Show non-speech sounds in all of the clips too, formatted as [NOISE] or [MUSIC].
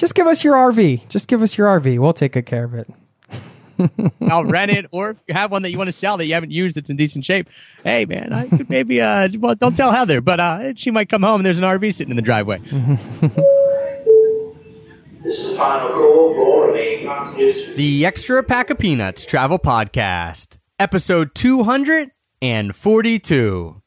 just give us your RV. Just give us your RV. We'll take good care of it. [LAUGHS] I'll rent it, or if you have one that you want to sell that you haven't used that's in decent shape, hey man, I could maybe uh, well, don't tell Heather, but uh, she might come home and there's an RV sitting in the driveway. This is the final call for. The Extra Pack of Peanuts Travel Podcast, episode 242.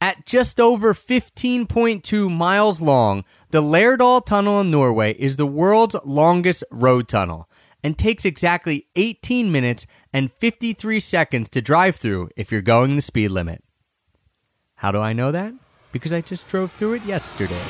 At just over 15.2 miles long, the Lærdal Tunnel in Norway is the world's longest road tunnel and takes exactly 18 minutes and 53 seconds to drive through if you're going the speed limit. How do I know that? Because I just drove through it yesterday.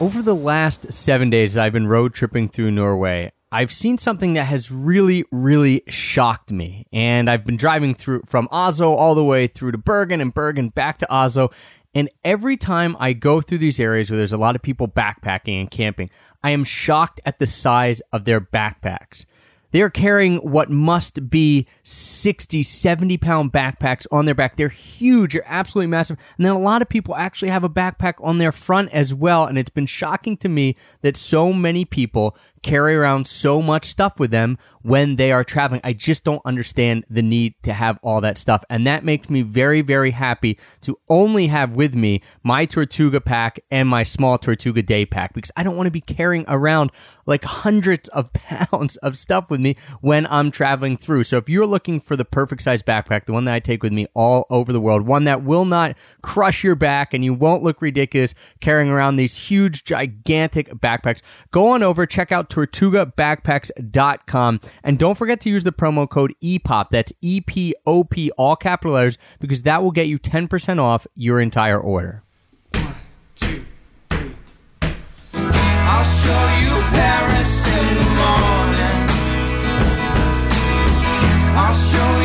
Over the last seven days, I've been road tripping through Norway. I've seen something that has really, really shocked me. And I've been driving through from Oslo all the way through to Bergen and Bergen back to Oslo. And every time I go through these areas where there's a lot of people backpacking and camping, I am shocked at the size of their backpacks. They are carrying what must be 60, 70 pound backpacks on their back. They're huge. They're absolutely massive. And then a lot of people actually have a backpack on their front as well. And it's been shocking to me that so many people carry around so much stuff with them when they are traveling. I just don't understand the need to have all that stuff. And that makes me very, very happy to only have with me my Tortuga pack and my small Tortuga day pack because I don't want to be carrying around like hundreds of [LAUGHS] pounds of stuff with me when I'm traveling through. So if you're looking for the perfect size backpack, the one that I take with me all over the world, one that will not crush your back and you won't look ridiculous carrying around these huge, gigantic backpacks, go on over, check out tortugabackpacks.com. And don't forget to use the promo code EPOP. That's E P O P, all capital letters, because that will get you 10% off your entire order. Paris in the morning. I'll show you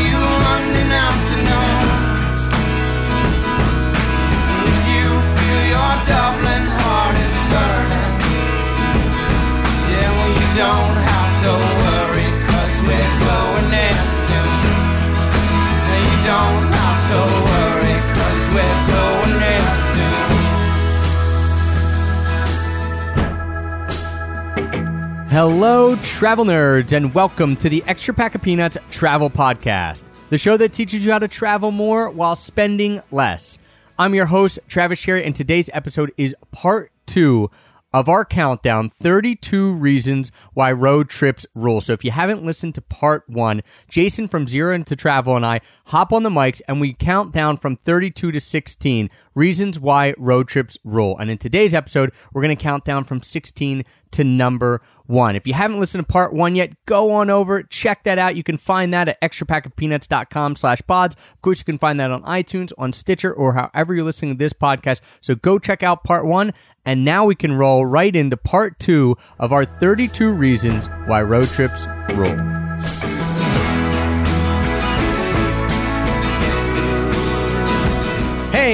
Hello, travel nerds, and welcome to the Extra Pack of Peanuts Travel Podcast, the show that teaches you how to travel more while spending less. I'm your host, Travis Sherry, and today's episode is part two of our countdown 32 reasons why road trips rule. So if you haven't listened to part one, Jason from Zero to Travel and I hop on the mics and we count down from 32 to 16 reasons why road trips rule. And in today's episode, we're going to count down from 16 to number one. If you haven't listened to part one yet, go on over, check that out. You can find that at extrapackofpeanuts.com slash pods. Of course, you can find that on iTunes, on Stitcher, or however you're listening to this podcast. So go check out part one. And now we can roll right into part two of our 32 reasons why road trips rule.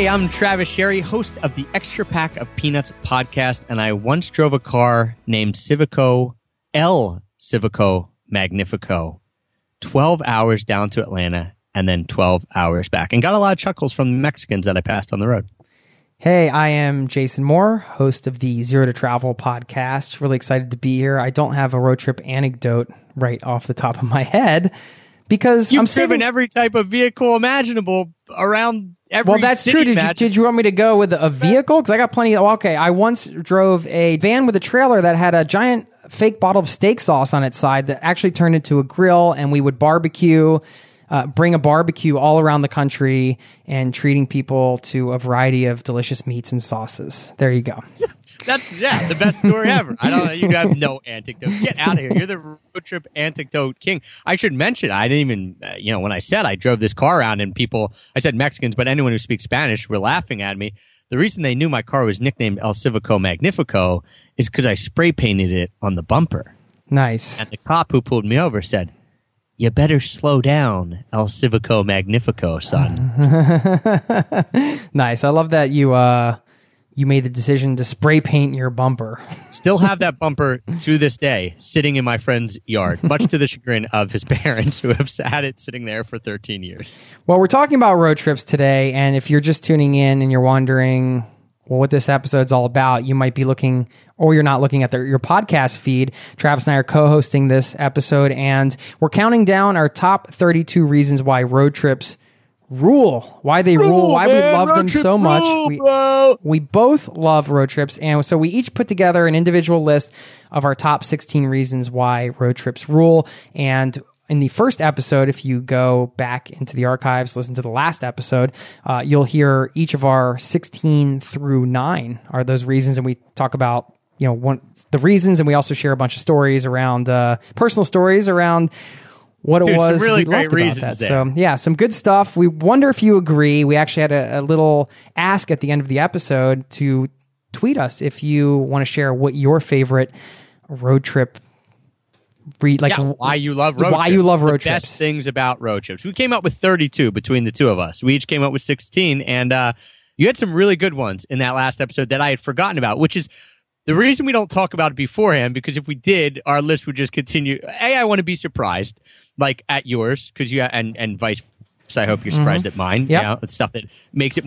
Hey, I'm Travis Sherry, host of the Extra Pack of Peanuts podcast, and I once drove a car named Civico El Civico Magnifico. 12 hours down to Atlanta and then 12 hours back, and got a lot of chuckles from the Mexicans that I passed on the road. Hey, I am Jason Moore, host of the Zero to Travel podcast. Really excited to be here. I don't have a road trip anecdote right off the top of my head because You've I'm driven saving. every type of vehicle imaginable around every well, that's true. Did you, did you want me to go with a vehicle? Because I got plenty. Of, okay, I once drove a van with a trailer that had a giant fake bottle of steak sauce on its side that actually turned into a grill, and we would barbecue. Uh, bring a barbecue all around the country and treating people to a variety of delicious meats and sauces. There you go. [LAUGHS] That's yeah, the best story ever. I don't know. You have no anecdote. Get out of here. You're the road trip anecdote king. I should mention. I didn't even. Uh, you know, when I said I drove this car around and people, I said Mexicans, but anyone who speaks Spanish were laughing at me. The reason they knew my car was nicknamed El Civico Magnifico is because I spray painted it on the bumper. Nice. And the cop who pulled me over said, "You better slow down, El Civico Magnifico, son." [LAUGHS] Nice. I love that you uh you made the decision to spray paint your bumper. Still have that bumper to this day sitting in my friend's yard, much to the chagrin of his parents who have had it sitting there for 13 years. Well, we're talking about road trips today, and if you're just tuning in and you're wondering well, what this episode's all about, you might be looking, or you're not looking at the, your podcast feed. Travis and I are co-hosting this episode, and we're counting down our top 32 reasons why road trips rule, why they rule, why we love them so much. we, we both love road trips, and so we each put together an individual list of our top 16 reasons why road trips rule, and in the first episode, if you go back into the archives, listen to the last episode, uh, you'll hear each of our 16 through 9 are those reasons. And we talk about, you know, one, the reasons. And we also share a bunch of stories around, uh, personal stories around what it Dude, some was really we great loved about that. there. So yeah, some good stuff. We wonder if you agree. We actually had a, a little ask at the end of the episode to tweet us if you want to share what your favorite road trip read like yeah, why you love road why trips. you love The road trips. Best things about road trips. We came up with 32 between the two of us. We each came up with 16, and uh, you had some really good ones in that last episode that I had forgotten about, which is the reason we don't talk about it beforehand. Because if we did, our list would just continue. A, I want to be surprised, like at yours, because you and and vice. versa. I hope you're surprised at mine. Mm-hmm. You know, it's stuff that makes it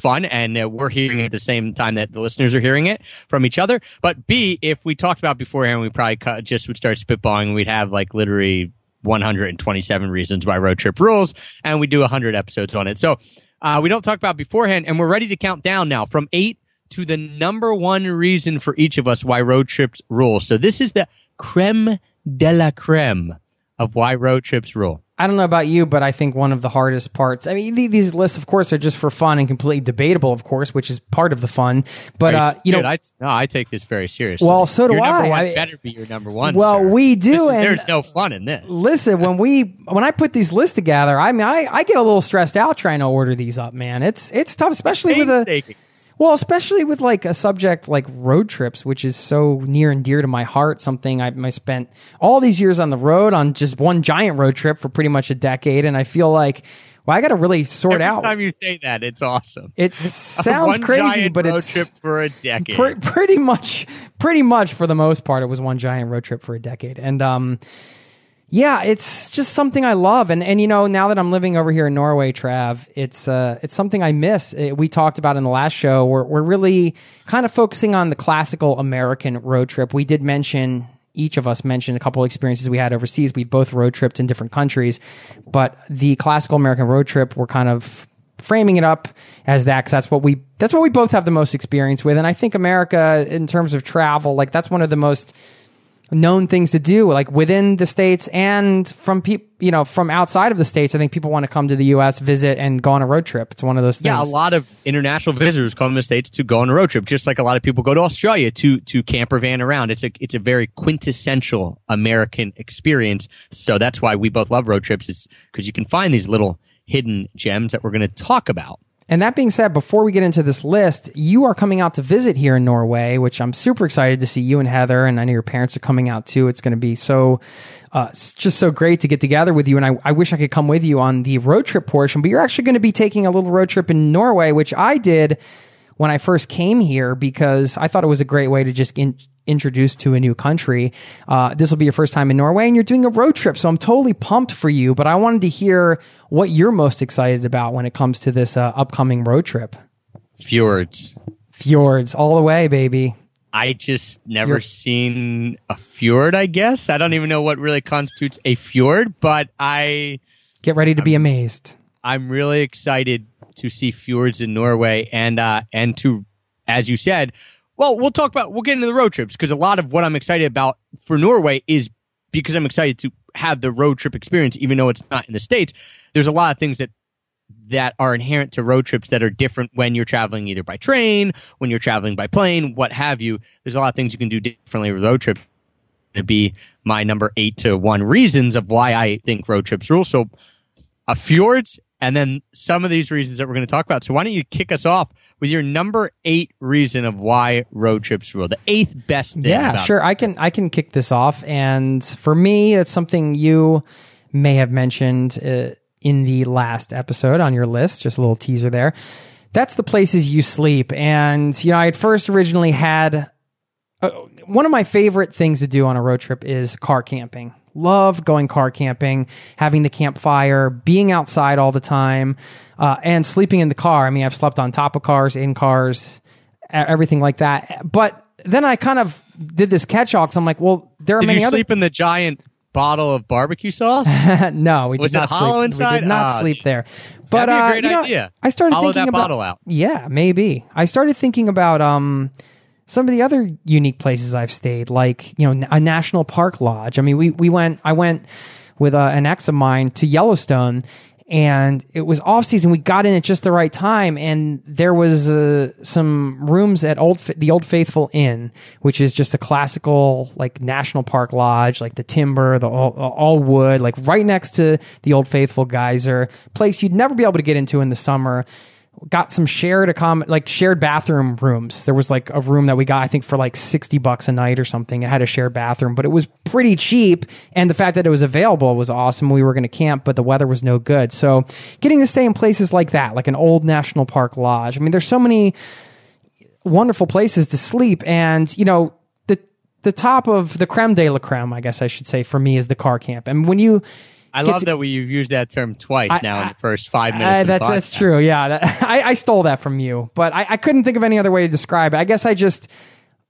fun and uh, we're hearing it at the same time that the listeners are hearing it from each other but b if we talked about beforehand we probably cut, just would start spitballing we'd have like literally 127 reasons why road trip rules and we do 100 episodes on it so uh, we don't talk about beforehand and we're ready to count down now from eight to the number one reason for each of us why road trips rule so this is the creme de la creme of why road trips rule I don't know about you, but I think one of the hardest parts. I mean, these lists, of course, are just for fun and completely debatable, of course, which is part of the fun. But uh, you Dude, know, I, no, I take this very seriously. Well, so do your I. Number one I- better be your number one. Well, sir. we do, is- and- there's no fun in this. listen, when we when I put these lists together, I mean, I, I get a little stressed out trying to order these up, man. It's it's tough, especially with a. well, especially with like a subject like road trips, which is so near and dear to my heart. Something I, I spent all these years on the road on just one giant road trip for pretty much a decade, and I feel like well, I got to really sort Every out. Every time you say that, it's awesome. it [LAUGHS] sounds crazy, but road it's road trip for a decade. pre- pretty much pretty much for the most part it was one giant road trip for a decade and um yeah it's just something i love. And and you know now that i'm living over here in norway trav it's uh it's something i miss. Uh, we talked about in the last show we're, we're really kind of focusing on the classical american road trip. We did mention each of us mentioned a couple experiences we had overseas. We both road tripped in different countries but the classical american road trip we're kind of framing it up as that because that's what we that's what we both have the most experience with. And i think america in terms of travel like that's one of the most known things to do like within the states and from people you know from outside of the states i think people want to come to the us visit and go on a road trip it's one of those things Yeah, a lot of international visitors come to the states to go on a road trip, just like a lot of people go to Australia to to camper van around. It's a it's a very quintessential American experience. So that's why we both love road trips. It's because you can find these little hidden gems that we're going to talk about. And that being said, before we get into this list, you are coming out to visit here in Norway, which I'm super excited to see you and Heather, and I know your parents are coming out too. It's going to be so, uh, just so great to get together with you. And I, I wish I could come with you on the road trip portion, but you're actually going to be taking a little road trip in Norway, which I did when I first came here because I thought it was a great way to just in, introduce to a new country. Uh, this will be your first time in Norway and you're doing a road trip. So I'm totally pumped for you, but I wanted to hear what you're most excited about when it comes to this uh, upcoming road trip. Fjords. Fjords all the way, baby. I just never You're- seen a fjord, I guess. I don't even know what really constitutes a fjord, but I Get ready to be amazed. I'm really excited to see fjords in Norway and uh and to as you said, well, we'll talk about we'll get into the road trips because a lot of what I'm excited about for Norway is because I'm excited to have the road trip experience even though it's not in the states. There's a lot of things that that are inherent to road trips that are different when you're traveling either by train, when you're traveling by plane, what have you. There's a lot of things you can do differently with road trips. To be my number eight to one reasons of why I think road trips rule. So, a fjords, and then some of these reasons that we're going to talk about. So, why don't you kick us off with your number eight reason of why road trips rule? The eighth best thing. Yeah, sure. I can I can kick this off, and for me, it's something you may have mentioned uh, in the last episode on your list. Just a little teaser there. That's the places you sleep, and you know, I had first originally had uh, one of my favorite things to do on a road trip is car camping. Love going car camping, having the campfire, being outside all the time, uh, and sleeping in the car. I mean, I've slept on top of cars, in cars, everything like that. But then I kind of did this catch all because I'm like, well, there are Did many you other. sleep in the giant bottle of barbecue sauce? [LAUGHS] no, we Was did it not hollow sleep. We did not Ah, sleep there. But That'd be a uh, great you know, idea. I started Hollow thinking about bottle out. Yeah, maybe. I started thinking about um some of the other unique places I've stayed, like you know a national park lodge. I mean, we we went. I went with uh, an ex of mine to Yellowstone. And it was off season. We got in at just the right time, and there was uh, some rooms at old the Old Faithful Inn, which is just a classical like national park lodge, like the timber, the all, all wood, like right next to the Old Faithful geyser. Place you'd never be able to get into in the summer got some shared accom- like shared bathroom rooms. There was like a room that we got I think for like 60 bucks a night or something. It had a shared bathroom, but it was pretty cheap and the fact that it was available was awesome. We were going to camp, but the weather was no good. So, getting to stay in places like that, like an old national park lodge. I mean, there's so many wonderful places to sleep and, you know, the the top of the creme de la creme, I guess I should say for me is the car camp. And when you I love to- that we you've used that term twice I- now in the first five minutes. Uh, of that's that's true. Yeah, that, [LAUGHS] I, I stole that from you, but I, I couldn't think of any other way to describe it. I guess I just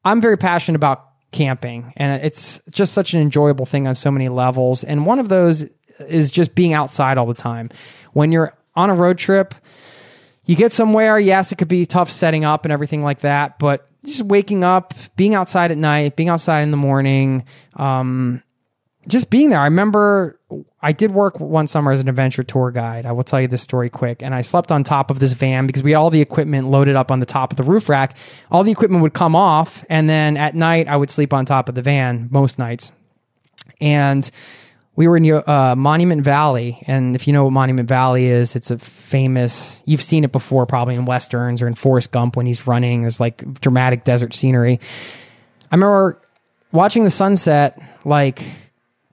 I'm very passionate about camping, and it's just such an enjoyable thing on so many levels. And one of those is just being outside all the time. When you're on a road trip, you get somewhere. Yes, it could be tough setting up and everything like that, but just waking up, being outside at night, being outside in the morning, um, just being there. I remember I did work one summer as an adventure tour guide. I will tell you this story quick. And I slept on top of this van because we had all the equipment loaded up on the top of the roof rack. All the equipment would come off, and then at night I would sleep on top of the van most nights. And we were in uh, Monument Valley, and if you know what Monument Valley is, it's a famous. You've seen it before, probably in westerns or in Forrest Gump when he's running. There's like dramatic desert scenery. I remember watching the sunset, like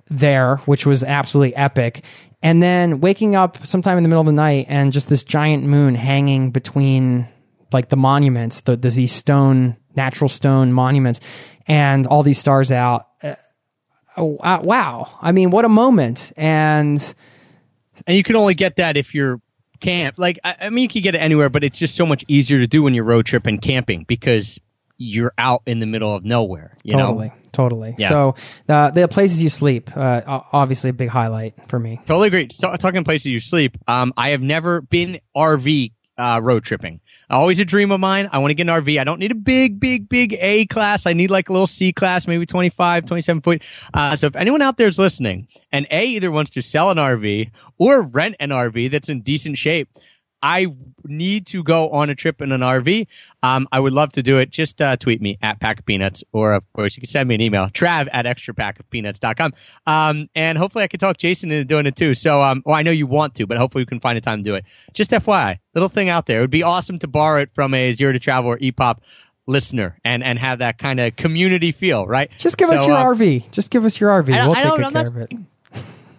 there, which was absolutely epic. And then waking up sometime in the middle of the night and just this giant moon hanging between like the monuments, the, the these stone, natural stone monuments, and all these stars out. Uh, oh, uh, wow. I mean, what a moment. And and you can only get that if you're camp. Like I, I mean, you can get it anywhere, but it's just so much easier to do when you're road tripping camping because you're out in the middle of nowhere. You totally, know, totally. Yeah. So uh, the places you sleep, uh, obviously a big highlight for me. totally agree. Ta- talking places you sleep. Um, I have never been RV uh, road tripping. Always a dream of mine. I want to get an RV. I don't need a big, big, big A class. I need like a little C class, maybe 25, 27 foot. Uh, so if anyone out there is listening and A either wants to sell an RV or rent an RV that's in decent shape, I need to go on a trip in an RV. Um, I would love to do it. Just uh, tweet me at Pack of Peanuts, or of course, you can send me an email, trav at extrapackofpeanuts.com. Um, and hopefully, I can talk Jason into doing it too. So, um, well, I know you want to, but hopefully, we can find a time to do it. Just FYI, little thing out there. It would be awesome to borrow it from a Zero to Travel or EPOP listener and, and have that kind of community feel, right? Just give us your uh, RV. Just give us your RV. We'll take don't- good I'm care not-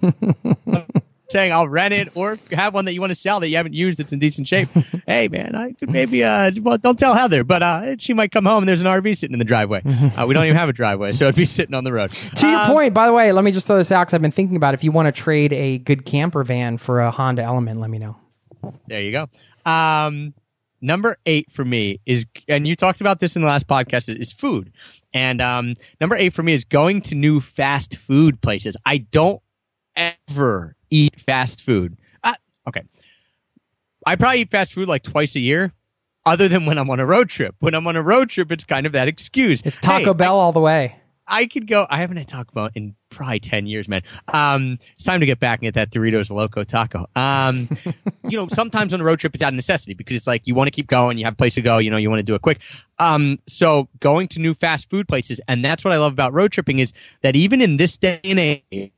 of it. [LAUGHS] saying I'll rent it or have one that you want to sell that you haven't used that's in decent shape. [LAUGHS] hey man, I could maybe uh well don't tell Heather, but uh she might come home and there's an RV sitting in the driveway. [LAUGHS] Uh, we don't even have a driveway, so it'd be sitting on the road. To your Um, point, by the way, let me just throw this out because I've been thinking about if you want to trade a good camper van for a Honda Element, let me know. There you go. Um, number eight for me is, and you talked about this in the last podcast, is, is food. And um, number eight for me is going to new fast food places. I don't ever eat fast food. Uh, okay. I probably eat fast food like twice a year, other than when I'm on a road trip. When I'm on a road trip, it's kind of that excuse. It's Taco Hey, Bell all the way. I could go. I haven't had Taco Bell in probably ten years, man. Um, it's time to get back and get that Doritos Loco Taco. Um, [LAUGHS] you know, sometimes on a road trip it's out of necessity because it's like you want to keep going, you have a place to go, you know, you want to do it quick. Um, so going to new fast food places, and that's what I love about road tripping is that even in this day and age.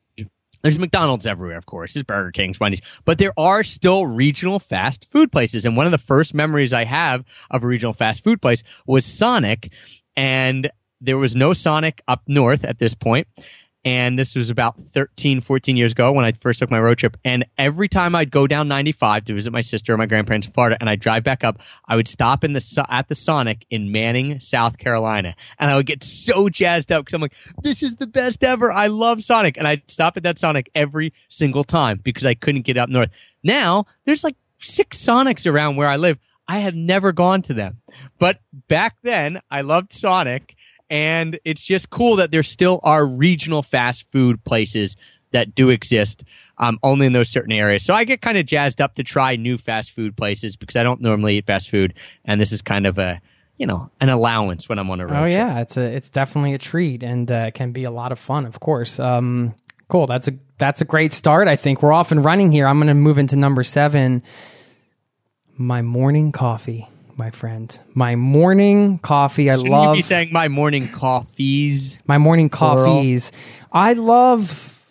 There's McDonald's everywhere, of course. There's Burger King's, Wendy's, but there are still regional fast food places. And one of the first memories I have of a regional fast food place was Sonic, and there was no Sonic up north at this point. And this was about 13, 14 years ago when I first took my road trip. And every time I'd go down 95 to visit my sister or my grandparents in Florida and I'd drive back up, I would stop in the, at the Sonic in Manning, South Carolina. And I would get so jazzed up because I'm like, this is the best ever. I love Sonic. And I'd stop at that Sonic every single time because I couldn't get up north. Now there's like six Sonics around where I live. I have never gone to them, But back then, I loved Sonic, and it's just cool that there still are regional fast food places that do exist, um, only in those certain areas. So I get kind of jazzed up to try new fast food places because I don't normally eat fast food, and this is kind of a you know an allowance when I'm on a road Oh trip. yeah, it's a it's definitely a treat and uh, can be a lot of fun, of course. Um, cool. That's a that's a great start. I think we're off and running here. I'm going to move into number seven. My morning coffee, my friend. My morning coffee. I Shouldn't love you be saying my morning coffees? my morning coffees. I love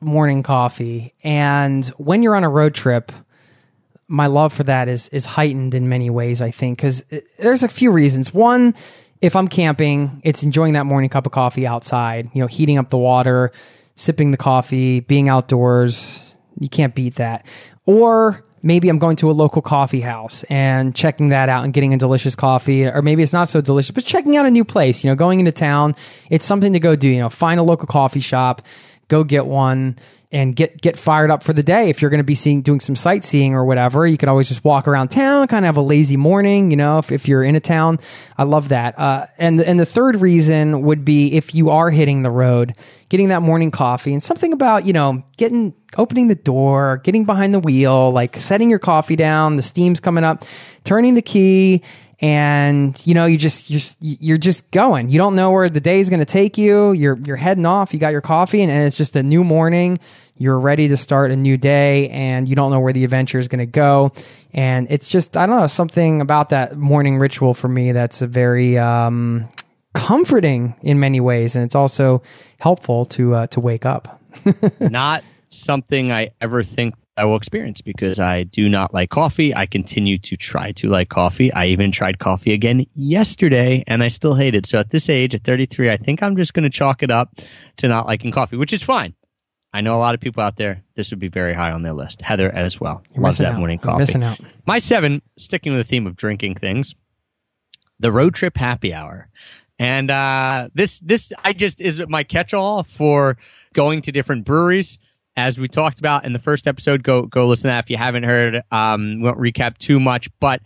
morning coffee, and when you're on a road trip, my love for that is is heightened in many ways. I think because there's a few reasons. One, if I'm camping, it's enjoying that morning cup of coffee outside. You know, heating up the water, sipping the coffee, being outdoors. You can't beat that. Or maybe I'm going to a local coffee house and checking that out and getting a delicious coffee, or maybe it's not so delicious, but checking out a new place. You know, going into town, it's something to go do. You know, find a local coffee shop, go get one and get get fired up for the day. If you're going to be seeing doing some sightseeing or whatever, you could always just walk around town, kind of have a lazy morning. You know, if, if you're in a town, I love that. Uh, and and the third reason would be if you are hitting the road, getting that morning coffee and something about you know getting opening the door, getting behind the wheel, like setting your coffee down, the steam's coming up, turning the key and you know you just you're you're just going. You don't know where the day is going to take you. You're you're heading off. You got your coffee and, and it's just a new morning. You're ready to start a new day and you don't know where the adventure is going to go. And it's just i don't know something about that morning ritual for me that's a very um comforting in many ways. And it's also helpful to uh, to wake up. [LAUGHS] Not something I ever think I will experience because I do not like coffee. I continue to try to like coffee. I even tried coffee again yesterday and I still hate it. So at this age, at 33, I think I'm just going to chalk it up to not liking coffee, which is fine. I know a lot of people out there, this would be very high on their list. Heather as well. You're Loves that out. morning You're coffee. missing out My seven, sticking with the theme of drinking things, the road trip happy hour. And uh, this this I just is my catch all for going to different breweries. As we talked about in the first episode, go go listen to that if you haven't heard. Um, won't recap too much, but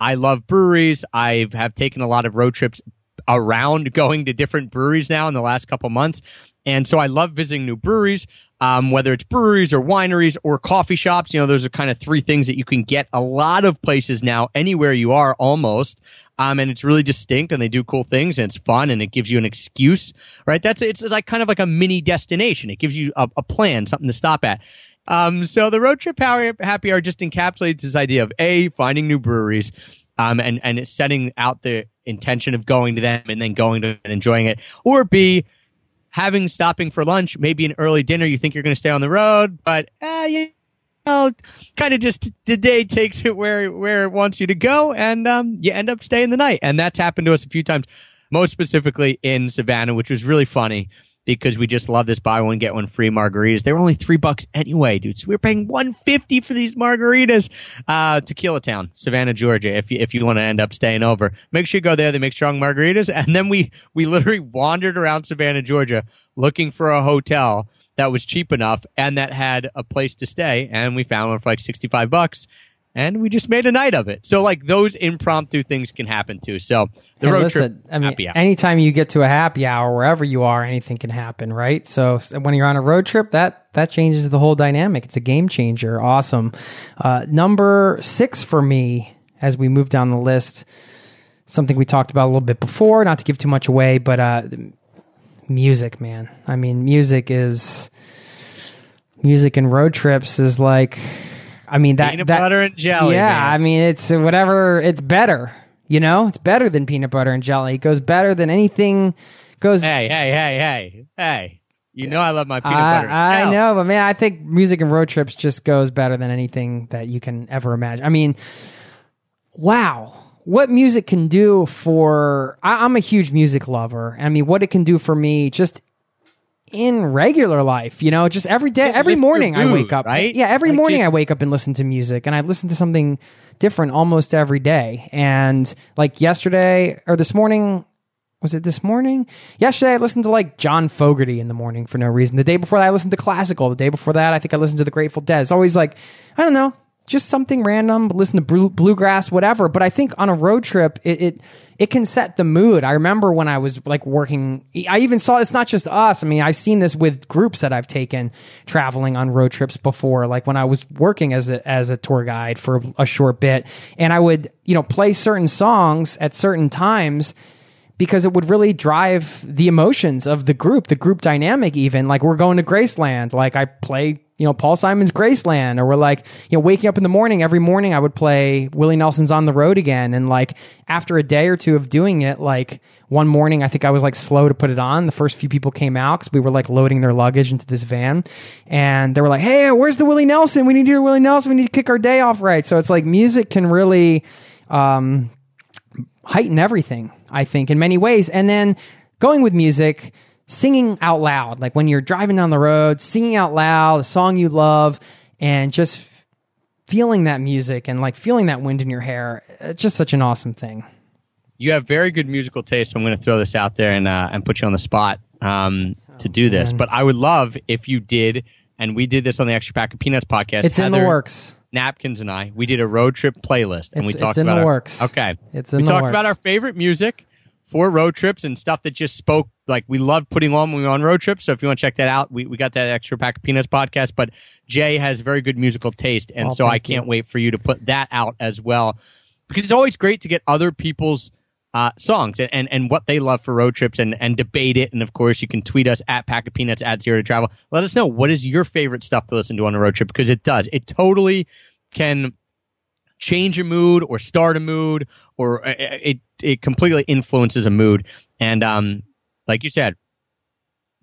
I love breweries. I have taken a lot of road trips around going to different breweries now in the last couple months. And so I love visiting new breweries, um, whether it's breweries or wineries or coffee shops. You know, those are kind of three things that you can get a lot of places now, anywhere you are almost. Um, and it's really distinct and they do cool things and it's fun and it gives you an excuse, right? That's, it's like kind of like a mini destination. It gives you a, a plan, something to stop at. Um, so the road trip happy hour just encapsulates this idea of A, finding new breweries, um, and, and setting out the intention of going to them and then going to and enjoying it. Or B, having stopping for lunch, maybe an early dinner. You think you're going to stay on the road, but uh, you know, kind of just the day takes it where where it wants you to go, and um, you end up staying the night. And that's happened to us a few times, most specifically in Savannah, which was really funny because we just love this buy one get one free margaritas. They were only three bucks anyway, dude. So we were paying one fifty for these margaritas. Uh, Tequila Town, Savannah, Georgia. If you if you want to end up staying over, make sure you go there. They make strong margaritas. [LAUGHS] And then we we literally wandered around Savannah, Georgia, looking for a hotel that was cheap enough and that had a place to stay. And we found one for like sixty five bucks. And we just made a night of it. So like those impromptu things can happen too. So the And road listen, trip I mean, anytime you get to a happy hour, wherever you are, anything can happen, right? So when you're on a road trip, that that changes the whole dynamic. It's a game changer. Awesome. Uh, number six for me, as we move down the list, something we talked about a little bit before. Not to give too much away, but uh, music, man. I mean, music is music and road trips is like. I mean that Peanut that- butter and jelly, Yeah, man. I mean it's whatever. It's better. You know, it's better than peanut butter and jelly. It goes better than anything. Goes. Hey, hey, hey, hey, hey. You know I love my peanut I, butter. I know, but man, I think music and road trips just goes better than anything that you can ever imagine. I mean, wow, what music can do for. I, I'm a huge music lover. I mean, what it can do for me just in regular life, you know, just every day, every morning I wake up. right? Yeah, every Like, morning I wake up and listen to music and I listen to something different almost every day. And like yesterday or this morning, was it this morning? Yesterday I listened to like John Fogerty in the morning for no reason. The day before that I listened to classical. The day before that I think I listened to the Grateful Dead. It's always like, I don't know. Just something random, listen to blue, bluegrass, whatever. But I think on a road trip, it, it it can set the mood. I remember when I was like working, I even saw it's not just us. I mean, I've seen this with groups that I've taken traveling on road trips before. Like when I was working as a as a tour guide for a short bit, and I would you know play certain songs at certain times because it would really drive the emotions of the group, the group dynamic. Even like we're going to Graceland, like I play you know, Paul Simon's Graceland, or we're like, you know, waking up in the morning, every morning I would play Willie Nelson's On the Road again. And like after a day or two of doing it, like one morning, I think I was like slow to put it on. The first few people came out because we were like loading their luggage into this van. And they were like, hey, where's the Willie Nelson? We need to hear Willie Nelson. We need to kick our day off right. So it's like music can really um, heighten everything, I think, in many ways. And then going with music, singing out loud, like when you're driving down the road, singing out loud a song you love, and just feeling that music and like feeling that wind in your hair. It's just such an awesome thing. You have very good musical taste. So I'm going to throw this out there and uh, and put you on the spot um, to do this. man. But I would love if you did, and we did this on the Extra Pack of Peanuts podcast. It's in the works. Napkins and I, we did a road trip playlist, and we It's- talked it's in about the our- works. Okay, It's we in the talked works. about our favorite music for road trips and stuff that just spoke like we love putting on when we were on road trips. So if you want to check that out, we, we got that extra pack of peanuts podcast. But Jay has very good musical taste, and Oh, so I can't wait for you to put that out as well because it's always great to get other people's uh, songs and, and, what they love for road trips and, and debate it. And of course, you can tweet us at Pack of Peanuts at Zero to Travel. Let us know what is your favorite stuff to listen to on a road trip because it does. It totally can change a mood or start a mood or uh, it it completely influences a mood. And um, like you said,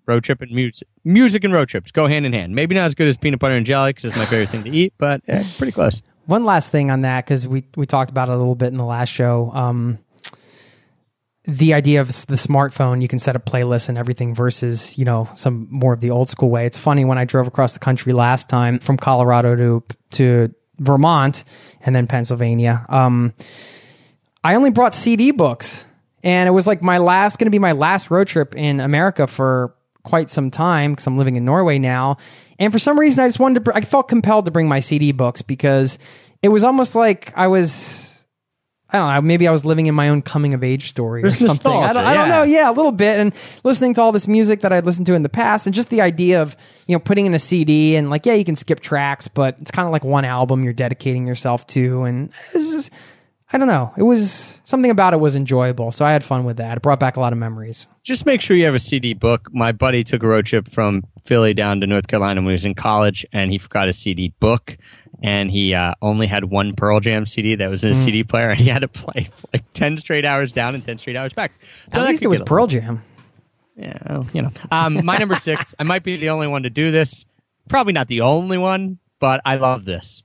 road trip and music, music and road trips go hand in hand. Maybe not as good as peanut butter and jelly because it's my favorite thing to eat, but eh, pretty close. One last thing on that because we we talked about it a little bit in the last show. Um, the idea of the smartphone, you can set up playlists and everything versus you know some more of the old school way. It's funny when I drove across the country last time from Colorado to to Vermont and then Pennsylvania. Um, I only brought CD books, and it was like my last going to be my last road trip in America for quite some time because I'm living in Norway now. And for some reason, I just wanted to. I felt compelled to bring my CD books because it was almost like I was. I don't know. Maybe I was living in my own coming of age story There's or something. I don't, I don't yeah. know. Yeah, a little bit. And listening to all this music that I'd listened to in the past, and just the idea of you know putting in a CD and like yeah, you can skip tracks, but it's kind of like one album you're dedicating yourself to, and it's just I don't know. It was something about it was enjoyable, so I had fun with that. It brought back a lot of memories. Just make sure you have a CD book. My buddy took a road trip from Philly down to North Carolina when he was in college, and he forgot a CD book. And he uh, only had one Pearl Jam CD that was in his CD player, and he had to play like ten straight hours down and ten straight hours back. So At least it was a Pearl Jam. Yeah, well, you know. Um, my number six. I might be the only one to do this. Probably not the only one, but I love this.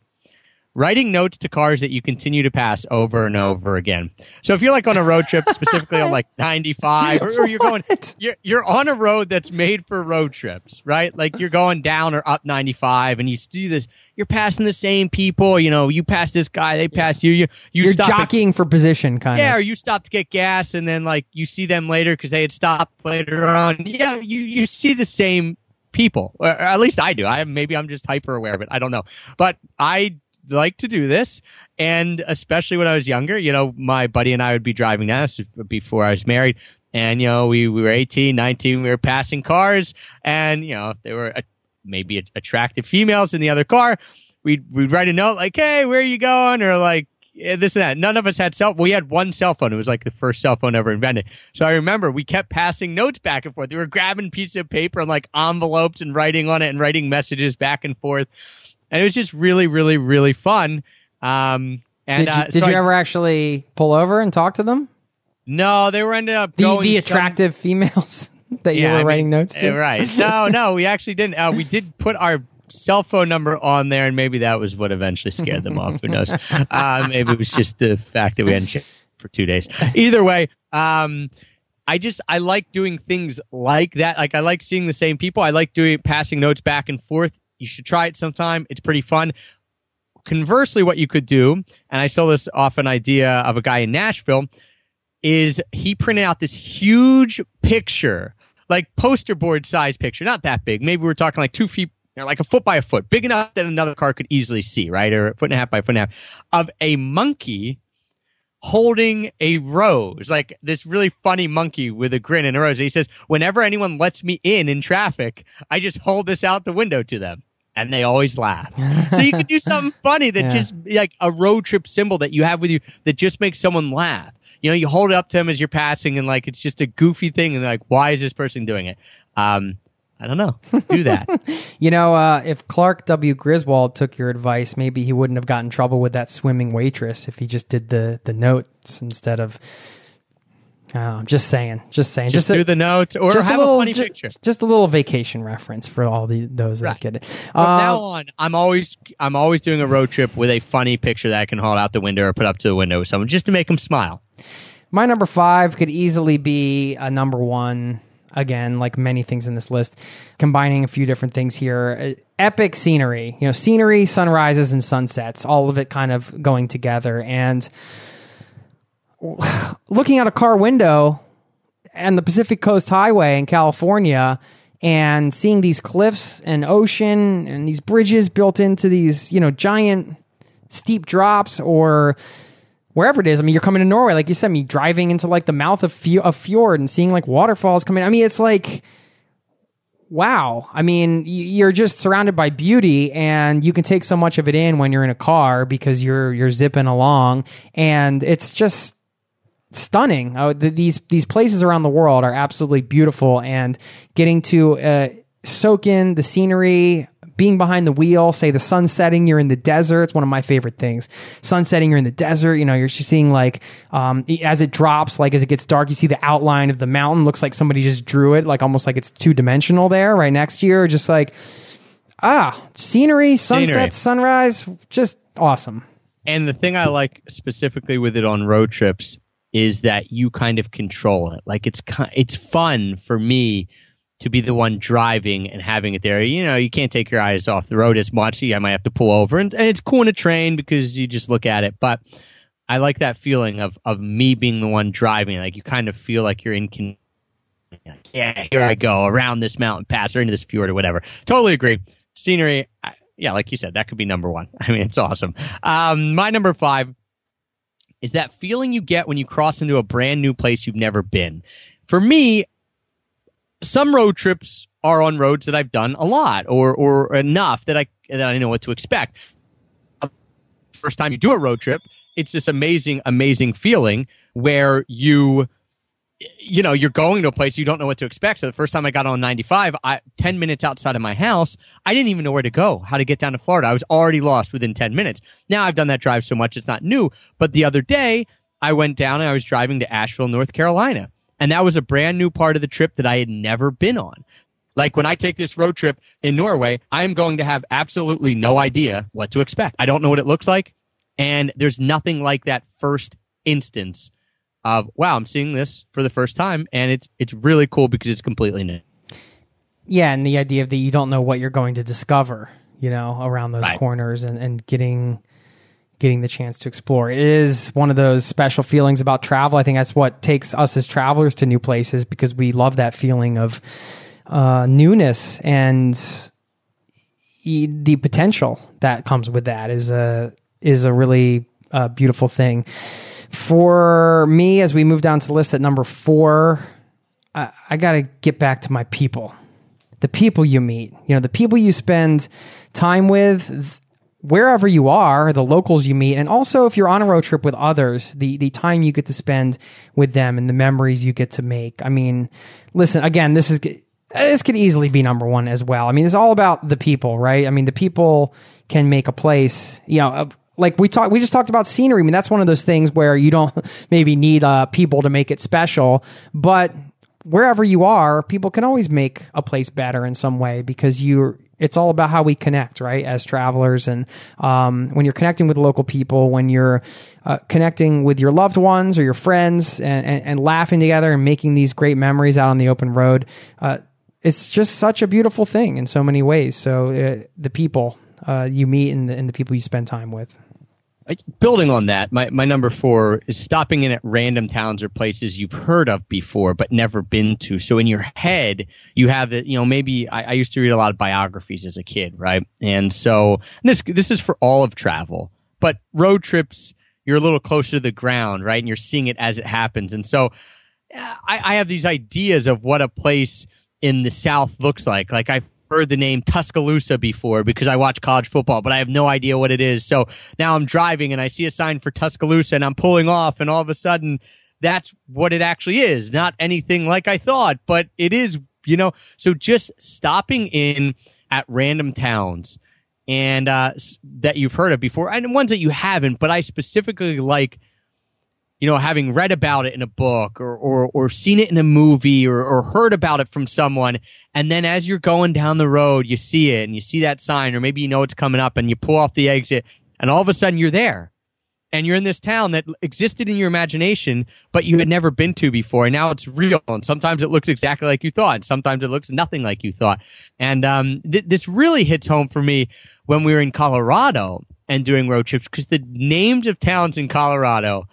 Writing notes to cars that you continue to pass over and over again. So if you're like on a road trip, specifically on like 95, or, or you're going, [LAUGHS] you're, you're on a road that's made for road trips, right? Like you're going down or up 95, and you see this. You're passing the same people. You know, you pass this guy, they pass you. You you You're stop at- jockeying for position, kind yeah, or you stop to get gas and then like you see them later because they had stopped later on. Yeah, you you see the same people, or at least I do. I maybe I'm just hyper aware of it. I don't know, but I like to do this, and especially when I was younger. You know, my buddy and I would be driving was before I was married. And, you know, we, we were 18, 19, we were passing cars and, you know, there were uh, maybe attractive females in the other car. We'd, we'd write a note like, Hey, where are you going? Or like, yeah, this and that. None of us had cell. We had one cell phone. It was like the first cell phone ever invented. So I remember we kept passing notes back and forth. We were grabbing pieces of paper and like envelopes and writing on it and writing messages back and forth. And it was just really, really, really fun. Um, and Did you, uh, did so you I- ever actually pull over and talk to them? No, they were ended up The, the some- attractive females [LAUGHS] that you were I mean, writing notes to? uh, Right. No, [LAUGHS] no, we actually didn't. Uh, we did put our cell phone number on there, and maybe that was what eventually scared them off. Who knows? Uh, maybe it was just the fact that we hadn't checked for two days. Either way, um, I just I like doing things like that. Like I like seeing the same people. I like doing passing notes back and forth. You should try it sometime. It's pretty fun. Conversely, what you could do, and I stole this off an idea of a guy in Nashville, is he printed out this huge picture, like poster board size picture, not that big. Maybe we're talking like two feet like a foot by a foot, big enough that another car could easily see, right? Or a foot and a half by a foot and a half of a monkey holding a rose, like this really funny monkey with a grin and a rose. And he says, whenever anyone lets me in in traffic, I just hold this out the window to them. And they always laugh. [LAUGHS] so you could do something funny that Yeah. just like a road trip symbol that you have with you that just makes someone laugh. You know, you hold it up to them as you're passing and like it's just a goofy thing and like, why is this person doing it? Um, I don't know. Do that. [LAUGHS] You know, uh, if Clark W. Griswold took your advice, maybe he wouldn't have gotten in trouble with that swimming waitress if he just did the the notes instead of. Oh, I'm just saying, just saying, just a- do the notes or have a little, funny ju- picture. just a little vacation reference for all the those Right. that get it. From Uh, now on, I'm always I'm always doing a road trip with a funny picture that I can haul out the window or put up to the window with someone just to make them smile. My number five could easily be a number one. Again, like many things in this list, combining a few different things here. Uh, Epic scenery, you know, scenery, sunrises, and sunsets, all of it kind of going together. And [SIGHS] looking out a car window and the Pacific Coast Highway in California and seeing these cliffs and ocean and these bridges built into these, you know, giant steep drops or wherever it is. I mean, you're coming to Norway, like you said, I mean, driving into like the mouth of a fjord and seeing like waterfalls coming. I mean, it's like, wow. I mean, you're just surrounded by beauty, and you can take so much of it in when you're in a car because you're you're zipping along, and it's just stunning. Uh, th- these these places around the world are absolutely beautiful, and getting to uh, soak in the scenery, being behind the wheel, say the sun setting, you're in the desert. It's one of my favorite things. Sun setting, you're in the desert. You know, you're seeing like um, as it drops, like as it gets dark, you see the outline of the mountain. Looks like somebody just drew it, like almost like it's two dimensional there, right next to you. Just like ah, scenery, sunset, Scenery. sunrise, just awesome. And the thing I like specifically with it on road trips is that you kind of control it. Like it's it's fun for me to be the one driving and having it there. You know, you can't take your eyes off the road as much. I might have to pull over, and, and it's cool in a train because you just look at it. But I like that feeling of of me being the one driving. Like you kind of feel like you're in. Con- yeah, here I go around this mountain pass or into this fjord or whatever. Totally agree. Scenery, I, yeah, like you said, that could be number one. [LAUGHS] I mean, it's awesome. Um, my number five is that feeling you get when you cross into a brand new place you've never been. For me, some road trips are on roads that I've done a lot or or enough that I that I know what to expect. First time you do a road trip, it's this amazing, amazing feeling where you you know, you're going to a place you don't know what to expect. So the first time I got on 95, I 10 minutes outside of my house, I didn't even know where to go, how to get down to Florida. I was already lost within 10 minutes. Now I've done that drive so much it's not new, but the other day I went down and I was driving to Asheville, North Carolina, and that was a brand new part of the trip that I had never been on. Like when I take this road trip in Norway, I am going to have absolutely no idea what to expect. I don't know what it looks like. And there's nothing like that first instance of, wow, I'm seeing this for the first time. And it's, it's really cool because it's completely new. Yeah, and the idea of that you don't know what you're going to discover, you know, around those Right. corners and, and getting getting the chance to explore. It is one of those special feelings about travel. I think that's what takes us as travelers to new places because we love that feeling of uh, newness and e- the potential that comes with that is a is a really uh, beautiful thing. For me, as we move down to the list at number four, I, I got to get back to my people the people you meet, you know, the people you spend time with, wherever you are, the locals you meet, and also if you're on a road trip with others, the the time you get to spend with them and the memories you get to make. I mean, listen, again, this is this could easily be number one as well. I mean, it's all about the people, right? I mean, the people can make a place, you know. Like we talked, we just talked about scenery. I mean, that's one of those things where you don't [LAUGHS] maybe need uh, people to make it special, but wherever you are, people can always make a place better in some way because you it's all about how we connect, right? As travelers, and um, when you're connecting with local people, when you're uh, connecting with your loved ones or your friends, and, and, and laughing together and making these great memories out on the open road, uh, it's just such a beautiful thing in so many ways. So uh, the people uh, you meet and the, and the people you spend time with. Building on that, my, my number four is stopping in at random towns or places you've heard of before but never been to. So in your head, you have it. You know, maybe I, I used to read a lot of biographies as a kid, right? And so and this this is for all of travel, but road trips you're a little closer to the ground, right? And you're seeing it as it happens. And so uh, I, I have these ideas of what a place in the South looks like. Like I've heard the name Tuscaloosa before because I watch college football, but I have no idea what it is. So now I'm driving and I see a sign for Tuscaloosa and I'm pulling off and all of a sudden that's what it actually is. Not anything like I thought, but it is, you know, so just stopping in at random towns and uh, that you've heard of before, and ones that you haven't. But I specifically like, you know, having read about it in a book or or, or seen it in a movie or, or heard about it from someone, and then as you're going down the road, you see it and you see that sign, or maybe you know it's coming up, and you pull off the exit, and all of a sudden you're there. And you're in this town that existed in your imagination, but you had never been to before. And now it's real. And sometimes it looks exactly like you thought. And sometimes it looks nothing like you thought. And um, th- this really hits home for me when we were in Colorado and doing road trips because the names of towns in Colorado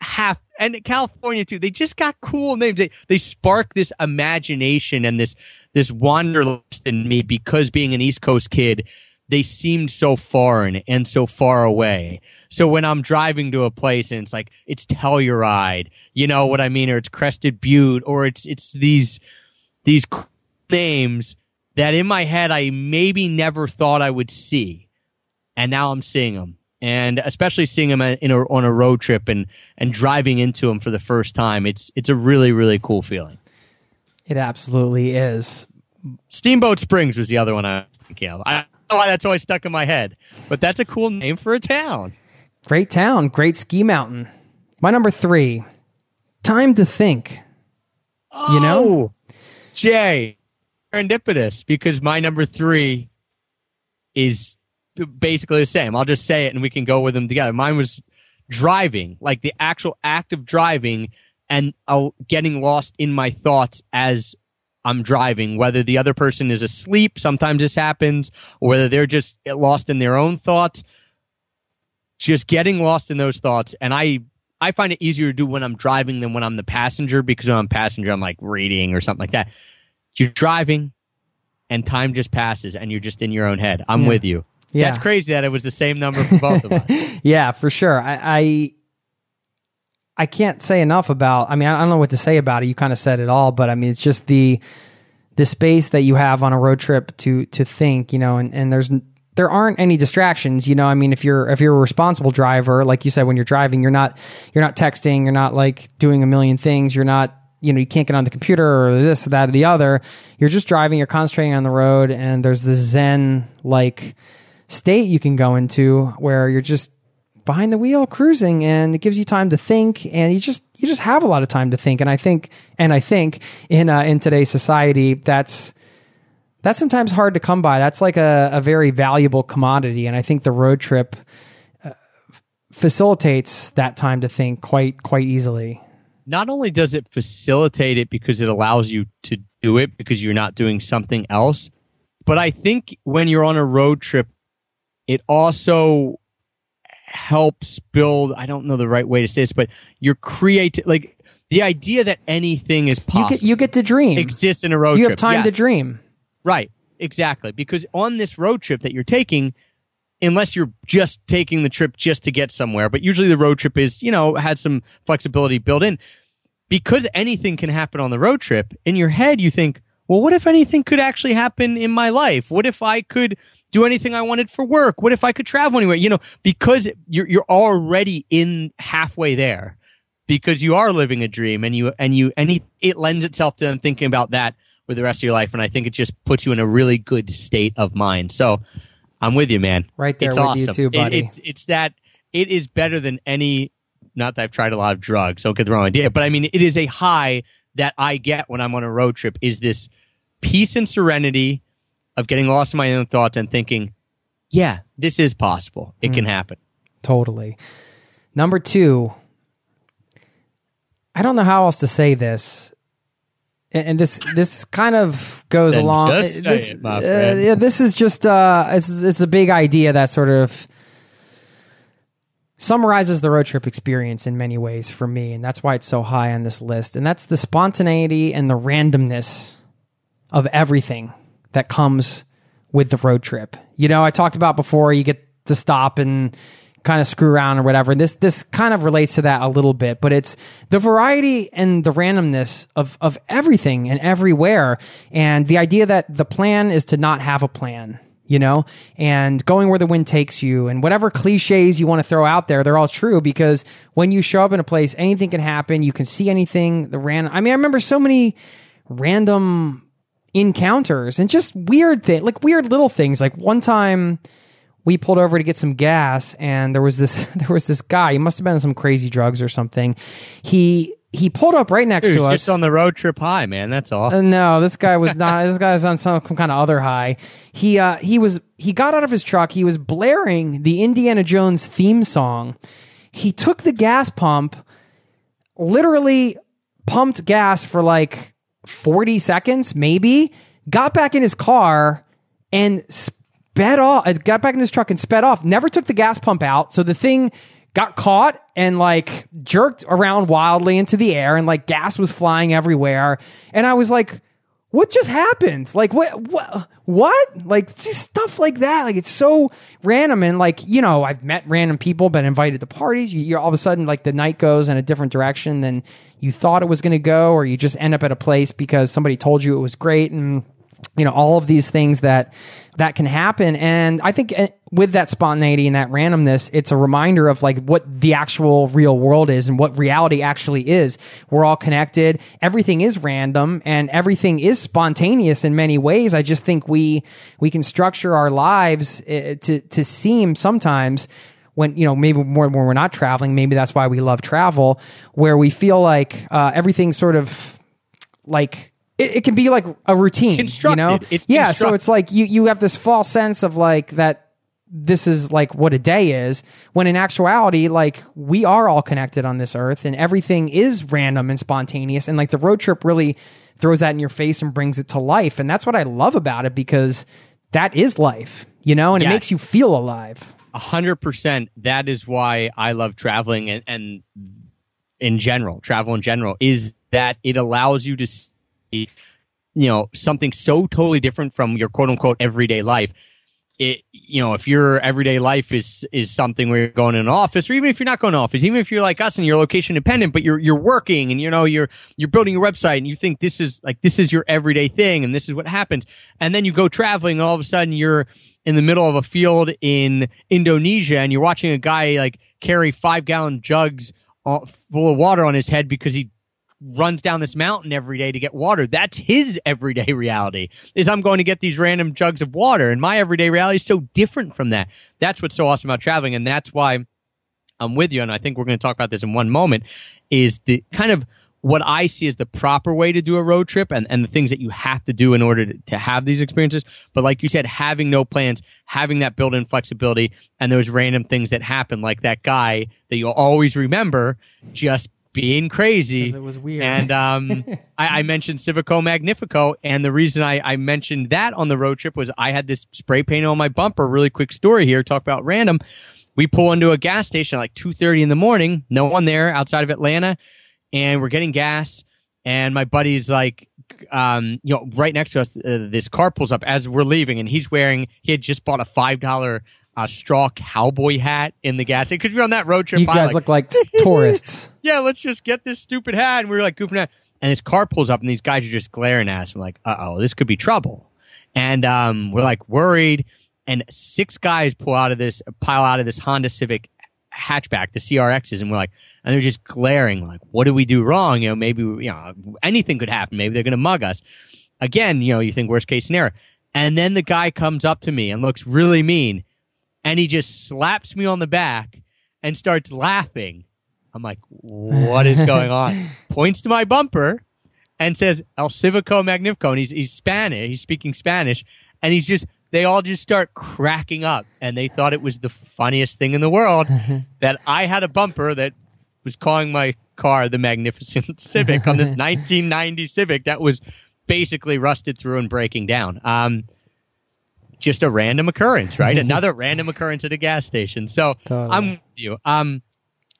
have and California too. They just got cool names. They they spark this imagination and this this wanderlust in me because being an East Coast kid, they seemed so foreign and so far away. So when I'm driving to a place and it's like it's Telluride, you know what I mean, or it's Crested Butte, or it's it's these these names that in my head I maybe never thought I would see, and now I'm seeing them, and especially seeing them in a, on a road trip and and driving into them for the first time. It's it's a really really cool feeling. It absolutely is. Steamboat Springs was the other one I was thinking of. I don't know why that's always stuck in my head, but that's a cool name for a town. Great town, great ski mountain. My number three, time to think. You know? Oh, Jay, serendipitous because my number three is basically the same. I'll just say it and we can go with them together. Mine was driving, like the actual act of driving and uh, getting lost in my thoughts as I'm driving, whether the other person is asleep, sometimes this happens, or whether they're just lost in their own thoughts. Just getting lost in those thoughts. And I, I find it easier to do when I'm driving than when I'm the passenger because when I'm passenger, I'm like reading or something like that. You're driving and time just passes and you're just in your own head. I'm Yeah. with you. Yeah. That's crazy that it was the same number for both of us. [LAUGHS] Yeah, for sure. I, I I can't say enough about. I mean, I don't know what to say about it. You kind of said it all, but I mean, it's just the the space that you have on a road trip to to think. You know, and and there's there aren't any distractions. You know, I mean, if you're if you're a responsible driver, like you said, when you're driving, you're not you're not texting, you're not like doing a million things, you're not. You know, you can't get on the computer or this, that, or the other. You're just driving. You're concentrating on the road, and there's this zen like state you can go into where you're just behind the wheel cruising and it gives you time to think and you just you just have a lot of time to think. And i think and i think in uh, in today's society that's that's sometimes hard to come by. That's like a, a very valuable commodity. And i think the road trip uh, facilitates that time to think quite quite easily. Not only does it facilitate it because it allows you to do it because you're not doing something else, but I think when you're on a road trip, it also helps build i don't know the right way to say this but your creative like the idea that anything is you possible get you get to dream. Exists in a road you trip. You have time to dream. Right. Exactly. Because on this road trip that you're taking unless you're just taking the trip just to get somewhere but usually the road trip is you know had some flexibility built in. Because anything can happen on the road trip in your head you think well what if anything could actually happen in my life? What if i could do anything i wanted for work. What if i could travel anywhere? You know because you're you're already in halfway there because you are living a dream and you and you and it, lends itself to them thinking about that for the rest of your life. And i think it just puts you in a really good state of mind. So i'm with you man. Right there it's with you awesome. too, It- it's it's that it is better than any not that i've tried a lot of drugs don't get the wrong idea but i mean it is a high that i get when i'm on a road trip is this peace and serenity of getting lost in my own thoughts and thinking yeah this is possible it Mm. can happen Totally. Number two, I don't know how else to say this. And and this this kind of goes Then along. this, it, uh, yeah, this is just uh, it's it's a big idea that sort of summarizes the road trip experience in many ways for me, and that's why it's so high on this list. And that's the spontaneity and the randomness of everything that comes with the road trip. You know, I talked about before you get to stop and kind of screw around or whatever. And This this kind of relates to that a little bit, but it's the variety and the randomness of of everything and everywhere and the idea that the plan is to not have a plan. You know, and going where the wind takes you, and whatever cliches you want to throw out there, they're all true because when you show up in a place, anything can happen. You can see anything. The random. I mean, I remember so many random encounters and just weird things, like weird little things. Like one time, we pulled over to get some gas and there was this [LAUGHS] there was this guy he must have been on some crazy drugs or something he he pulled up right next Dude, to us just on the road trip high, man. That's all. Uh, no, this guy was not. this guy was on some kind of other high. He uh, he was he got out of his truck. He was blaring the Indiana Jones theme song. He took the gas pump, literally pumped gas for like forty seconds, maybe. Got back in his car and sped off. uh, Got back in his truck and sped off. Never took the gas pump out, so the thing got caught and like jerked around wildly into the air and like gas was flying everywhere and i was like what just happened? Like what what what? Like just stuff like that. Like it's so random and like you know i've met random people been invited to parties. You, you're all of a sudden like the night goes in a different direction than you thought it was going to go or you just end up at a place because somebody told you it was great and you know all of these things that that can happen. And i think eh, with that spontaneity and that randomness it's a reminder of like what the actual real world is and what reality actually is. We're all connected. Everything is random and everything is spontaneous in many ways. I just think we we can structure our lives eh, to to seem sometimes when you know maybe more when we're not traveling maybe that's why we love travel where we feel like uh, everything's sort of like it, it can be like a routine, you know? It's yeah, so it's like you you have this false sense of like that this is like what a day is when in actuality like we are all connected on this earth and everything is random and spontaneous and like the road trip really throws that in your face and brings it to life and that's what I love about it because that is life, you know, and it makes you feel alive. A hundred percent. That is why I love traveling and, and in general, travel in general, is that it allows you to you know, something so totally different from your quote unquote everyday life. It, you know, if your everyday life is is something where you're going in an office, or even if you're not going to office, even if you're like us and you're location dependent, but you're you're working and you know you're you're building your website and you think this is like this is your everyday thing and this is what happens, and then you go traveling, and all of a sudden you're in the middle of a field in Indonesia and you're watching a guy like carry five gallon jugs uh, full of water on his head because he runs down this mountain every day to get water. That's his everyday reality. Is I'm going to get these random jugs of water, and my everyday reality is so different from that. That's what's so awesome about traveling, and that's why I'm with you. And I think we're going to talk about this in one moment. Is the kind of what I see as the proper way to do a road trip and, and the things that you have to do in order to, to have these experiences. But like you said, having no plans, having that built in flexibility and those random things that happen, like that guy that you'll always remember just being crazy. it was weird. And um, [LAUGHS] I, I mentioned Civico Magnifico, and the reason I, I mentioned that on the road trip was I had this spray paint on my bumper. Really quick story here. Talk about random. We pull into a gas station at like two thirty in the morning. No one there outside of Atlanta, and we're getting gas. And my buddy's like, um, you know, right next to us, uh, this car pulls up as we're leaving, and he's wearing. He had just bought a five dollar uh, straw cowboy hat in the gas station because we're on that road trip. You guys like, look like [LAUGHS] tourists. yeah, let's just get this stupid hat. And we were like goofing out. And this car pulls up and these guys are just glaring at us. I'm like, uh oh, this could be trouble. And um, we're like worried. And six guys pull out of this, pile out of this Honda Civic hatchback, the CRXs. And we're like, and they're just glaring, like, what do we do wrong? You know, maybe, you know, anything could happen. Maybe they're going to mug us. Again, you know, you think worst case scenario. And then the guy comes up to me and looks really mean. And he just slaps me on the back and starts laughing. I'm like, what is [LAUGHS] going on? Points to my bumper and says El Civico Magnifico. And he's, he's Spanish. He's speaking Spanish. And he's just, they all just start cracking up. And they thought it was the funniest thing in the world [LAUGHS] that I had a bumper that was calling my car the Magnificent [LAUGHS] Civic on this 1990 Civic that was basically rusted through and breaking down. Um, just a random occurrence, right? [LAUGHS] Another random occurrence at a gas station. So Totally. I'm with you. Um,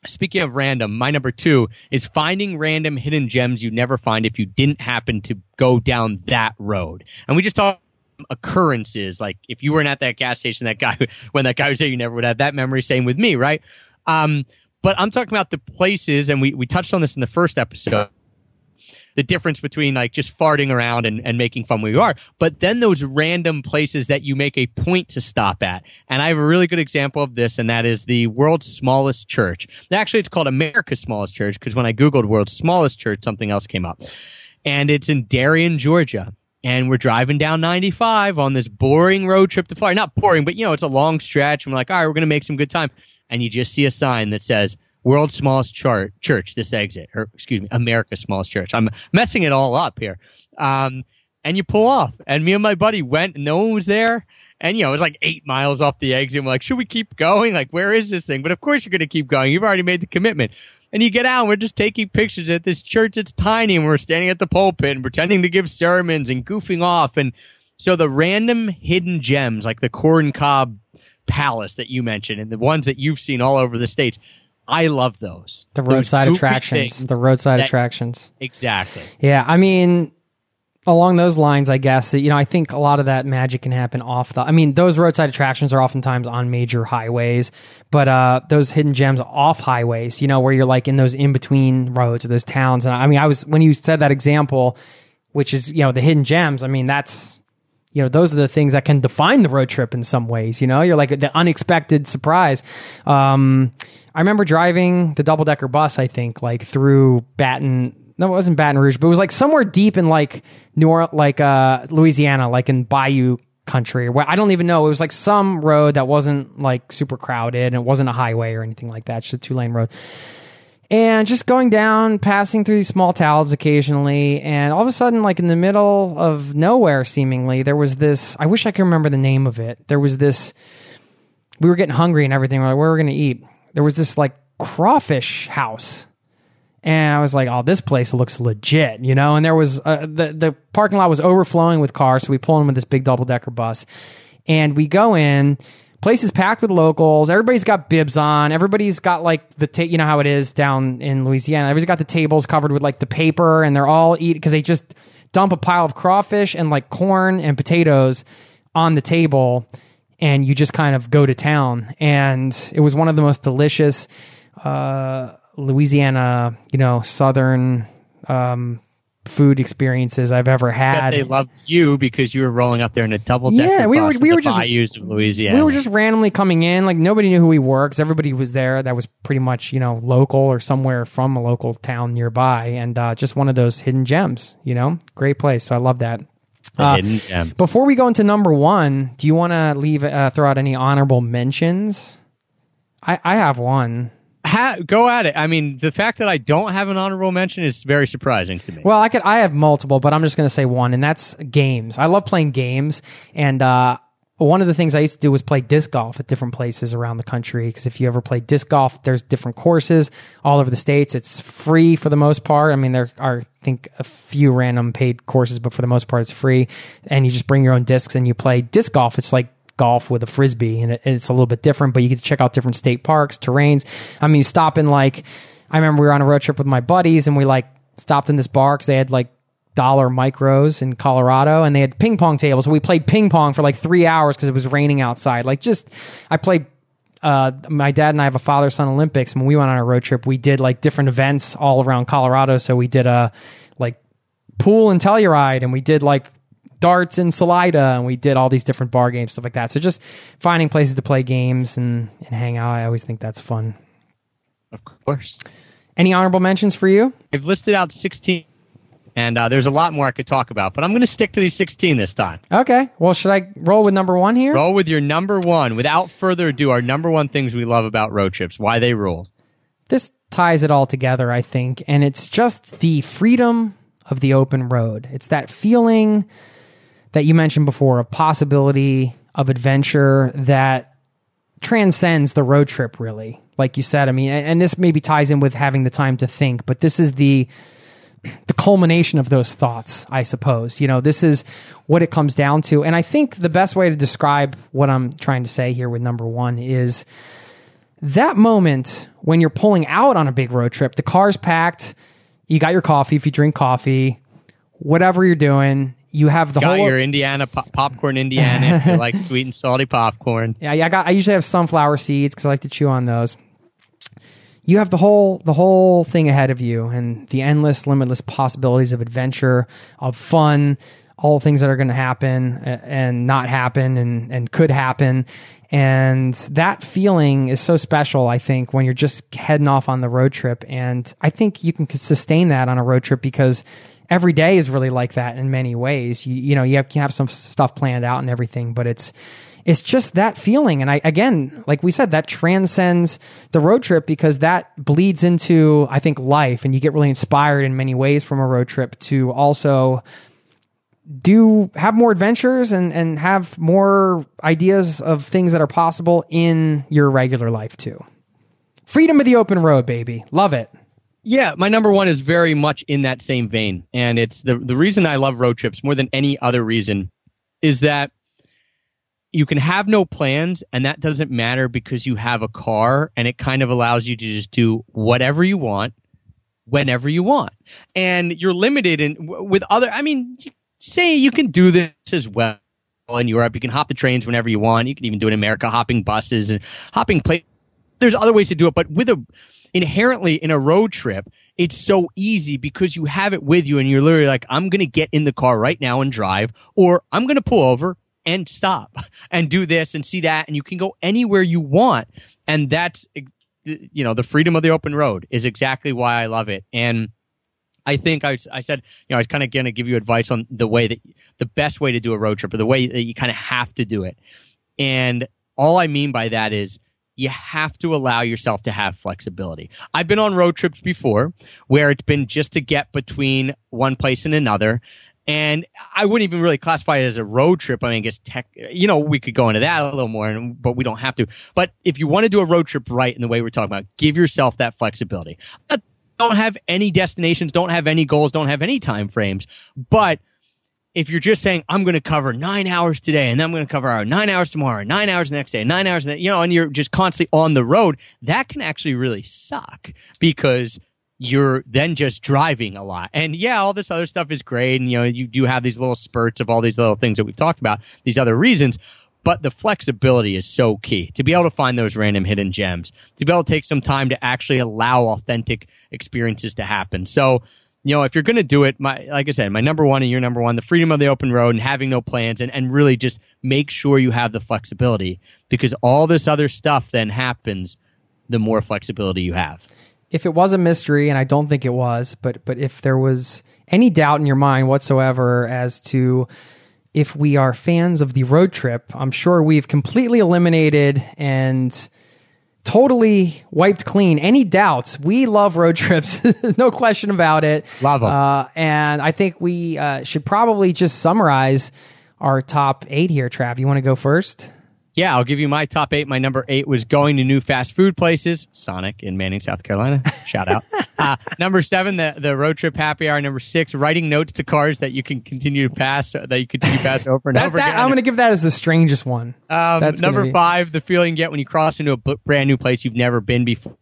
speaking of random, my number two is finding random hidden gems you never find if you didn't happen to go down that road. And we just talked occurrences, like if you weren't at that gas station, that guy [LAUGHS] when that guy was there, you never would have that memory. Same with me, right? Um, but I'm talking about the places, and we we touched on this in the first episode the difference between like just farting around and, and making fun where you are, but then those random places that you make a point to stop at. And I have a really good example of this, and that is the world's smallest church. Actually, it's called America's smallest church because when I Googled world's smallest church, something else came up. And it's in Darien, Georgia. And we're driving down 95 on this boring road trip to Florida. Not boring, but you know, it's a long stretch. And we're like, all right, we're going to make some good time. And you just see a sign that says, world's smallest church, this exit, or excuse me, America's smallest church. I'm messing it all up here. Um, and you pull off. And me and my buddy went, and no one was there. And you know, it was like eight miles off the exit. And We're like, should we keep going? Like, where is this thing? But of course you're going to keep going. You've already made the commitment. And you get out and we're just taking pictures at this church. It's tiny and we're standing at the pulpit and pretending to give sermons and goofing off. And so the random hidden gems, like the corn cob palace that you mentioned and the ones that you've seen all over the states, I love those. The roadside attractions. The roadside that- attractions. Exactly. Yeah, I mean, along those lines, I guess you know, I think a lot of that magic can happen off the. I mean, those roadside attractions are oftentimes on major highways, but uh, those hidden gems off highways, you know, where you're like in those in between roads or those towns. And I mean, I was when you said that example, which is you know the hidden gems. I mean, that's you know those are the things that can define the road trip in some ways you know you're like the unexpected surprise um i remember driving the double decker bus i think like through baton no it wasn't baton rouge but it was like somewhere deep in like new Orleans, like uh louisiana like in bayou country where i don't even know it was like some road that wasn't like super crowded and it wasn't a highway or anything like that just a two lane road and just going down, passing through these small towns occasionally, and all of a sudden, like in the middle of nowhere, seemingly, there was this. I wish I could remember the name of it. There was this. We were getting hungry and everything. We're like, where are we going to eat? There was this like crawfish house, and I was like, oh, this place looks legit, you know. And there was uh, the the parking lot was overflowing with cars, so we pull in with this big double decker bus, and we go in. Place is packed with locals. Everybody's got bibs on. Everybody's got like the ta- you know how it is down in Louisiana. Everybody's got the tables covered with like the paper, and they're all eat because they just dump a pile of crawfish and like corn and potatoes on the table, and you just kind of go to town. And it was one of the most delicious uh, Louisiana, you know, southern um, food experiences I've ever had. they loved you because you were rolling up there in a double decker Yeah, we were- we were just- bayous of Louisiana. we were just randomly coming in like nobody knew who we were because everybody was there that was pretty much you know local or somewhere from a local town nearby and uh, just one of those hidden gems you know great place so i love that Uh, before we go into number one do you want to leave uh, throw out any honorable mentions i i have one Ha- go at it. I mean, the fact that I don't have an honorable mention is very surprising to me. Well, I could. I have multiple, but I'm just going to say one, and that's games. I love playing games, and uh, one of the things I used to do was play disc golf at different places around the country. Because if you ever play disc golf, there's different courses all over the states. It's free for the most part. I mean, there are I think a few random paid courses, but for the most part, it's free. And you just bring your own discs and you play disc golf. It's like golf with a frisbee and it, it's a little bit different but you get to check out different state parks terrains i mean you stop in like i remember we were on a road trip with my buddies and we like stopped in this bar because they had like dollar micros in colorado and they had ping pong tables so we played ping pong for like three hours because it was raining outside like just i played uh, my dad and I have a father son Olympics. And when we went on a road trip, we did like different events all around Colorado. So we did a like pool and Telluride, and we did like darts and Salida, and we did all these different bar games, stuff like that. So just finding places to play games and, and hang out, I always think that's fun. of course. Any honorable mentions for you? I've listed out 16, and uh, there's a lot more I could talk about, but I'm going to stick to these 16 this time. Okay. Well, should I roll with number one here? Roll with your number one. Without further ado, our number one things we love about road trips, why they rule. This ties it all together, I think, and it's just the freedom of the open road. It's that feeling that you mentioned before of possibility of adventure that transcends the road trip really like you said i mean and and this maybe ties in with having the time to think but this is the the culmination of those thoughts, I suppose. You know, this is what it comes down to. And I think the best way to describe what I'm trying to say here with number one is that moment when you're pulling out on a big road trip, the car's packed, you got your coffee if you drink coffee, whatever you're doing, you have the Got whole your Indiana pop- popcorn, Indiana, if you like [LAUGHS] sweet and salty popcorn. Yeah, yeah, I got. I usually have sunflower seeds because I like to chew on those. You have the whole the whole thing ahead of you, and the endless, limitless possibilities of adventure, of fun, all things that are going to happen and not happen, and and could happen, and that feeling is so special. I think when you're just heading off on the road trip, and I think you can sustain that on a road trip because every day is really like that in many ways. You you know you have, you have some stuff planned out and everything, but it's it's just that feeling. And I again, like we said, that transcends the road trip because that bleeds into I think life, and you get really inspired in many ways from a road trip to also do have more adventures and and have more ideas of things that are possible in your regular life too. Freedom of the open road, baby. Love it. Yeah, my number one is very much in that same vein. And it's the, the reason I love road trips more than any other reason is that you can have no plans and that doesn't matter because you have a car and it kind of allows you to just do whatever you want whenever you want. And you're limited in with other, I mean, say you can do this as well in Europe. You can hop the trains whenever you want. You can even do it in America, hopping buses and hopping planes there's other ways to do it, but with a inherently in a road trip, it's so easy because you have it with you and you're literally like, I'm going to get in the car right now and drive, or I'm going to pull over and stop and do this and see that. And you can go anywhere you want. And that's, you know, the freedom of the open road is exactly why I love it. And I think I, I said, you know, I was kind of going to give you advice on the way that the best way to do a road trip or the way that you kind of have to do it. And all I mean by that is you have to allow yourself to have flexibility. I've been on road trips before where it's been just to get between one place and another. And I wouldn't even really classify it as a road trip. I mean, I guess tech, you know, we could go into that a little more, but we don't have to. But if you want to do a road trip right in the way we're talking about, give yourself that flexibility. Uh, Don't have any destinations, don't have any goals, don't have any time frames. But if you're just saying I'm going to cover nine hours today, and then I'm going to cover nine hours tomorrow, nine hours the next day, nine hours, the, you know, and you're just constantly on the road, that can actually really suck because you're then just driving a lot. And yeah, all this other stuff is great, and you know, you do have these little spurts of all these little things that we've talked about, these other reasons. But the flexibility is so key to be able to find those random hidden gems, to be able to take some time to actually allow authentic experiences to happen. So, you know, if you're going to do it, my like I said, my number one and your number one, the freedom of the open road and having no plans, and and really just make sure you have the flexibility because all this other stuff then happens. The more flexibility you have. If it was a mystery, and I don't think it was, but but if there was any doubt in your mind whatsoever as to if we are fans of the road trip, I'm sure we've completely eliminated and totally wiped clean any doubts. We love road [LAUGHS] trips, [LAUGHS] no question about it. Love 'em. Uh, and I think we uh, should probably just summarize our top eight here. Trav, you want to go first? Yeah, I'll give you my top eight. My number eight was going to new fast food places. Sonic in Manning, South Carolina. [LAUGHS] Shout out. uh, number seven, the, the road trip happy hour. Number six, writing notes to cars that you can continue to pass, that you continue to pass over and That, over that- again. I'm going to give that as the strangest one. Um, That's number be- five, the feeling you get when you cross into a b- brand new place you've never been before.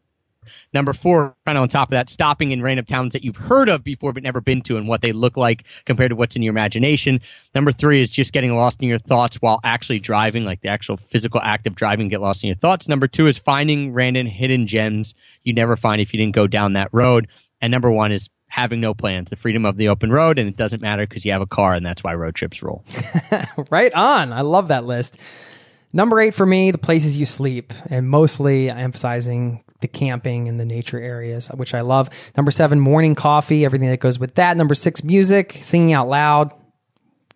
Number four, kind of on top of that, stopping in random towns that you've heard of before but never been to and what they look like compared to what's in your imagination. Number three is just getting lost in your thoughts while actually driving, like the actual physical act of driving, get lost in your thoughts. Number two is finding random hidden gems you never find if you didn't go down that road. And number one is having no plans, the freedom of the open road, and it doesn't matter because you have a car, and that's why road trips roll. [LAUGHS] Right on. I love that list. Number eight for me, the places you sleep, and mostly emphasizing the camping and the nature areas, which I love. Number seven, morning coffee, everything that goes with that. Number six, music, singing out loud,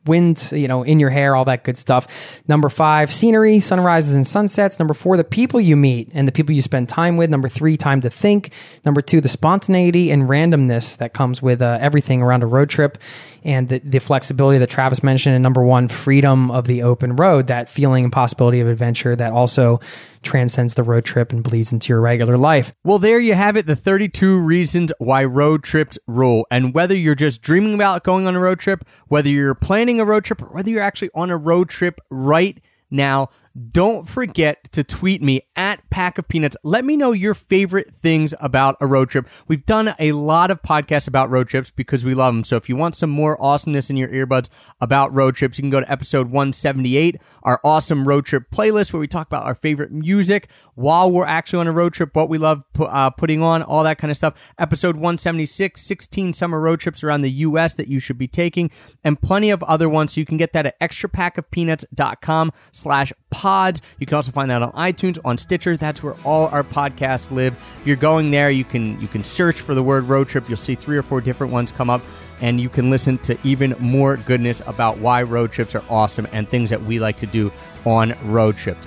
wind, you know, in your hair, all that good stuff. Number five, scenery, sunrises and sunsets. Number four, the people you meet and the people you spend time with. Number three, time to think. Number two, the spontaneity and randomness that comes with uh, everything around a road trip and the, the flexibility that Travis mentioned. And number one, freedom of the open road, that feeling and possibility of adventure that also transcends the road trip and bleeds into your regular life. Well, there you have it the 32 reasons why road trips rule. And whether you're just dreaming about going on a road trip, whether you're planning a road trip, or whether you're actually on a road trip right now, don't forget to tweet me at Pack of Peanuts. Let me know your favorite things about a road trip. We've done a lot of podcasts about road trips because we love them. So if you want some more awesomeness in your earbuds about road trips, you can go to episode 178, our awesome road trip playlist where we talk about our favorite music while we're actually on a road trip, what we love uh, putting on, all that kind of stuff. Episode 176, 16 summer road trips around the U.S. that you should be taking, and plenty of other ones. So you can get that at extrapackofpeanuts.com slash pods. You can also find that on iTunes, on Stitcher. That's where all our podcasts live. If you're going there, you can you can search for the word road trip. You'll see three or four different ones come up, and you can listen to even more goodness about why road trips are awesome and things that we like to do on road trips.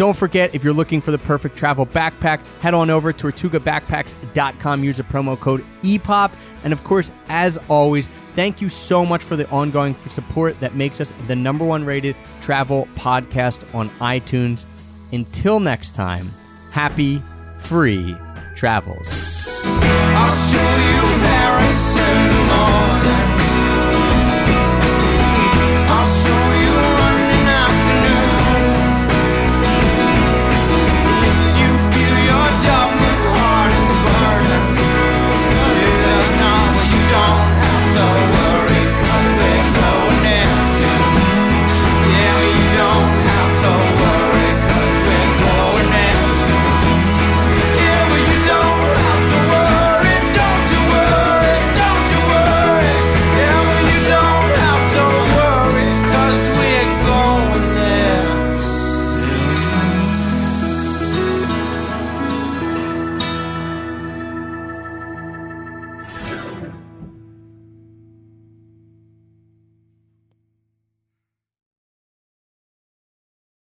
Don't forget, if you're looking for the perfect travel backpack, head on over to tortugabackpacks.com. Use the promo code EPOP. And of course, as always, thank you so much for the ongoing support that makes us the number one rated travel podcast on iTunes. Until next time, happy, free travels.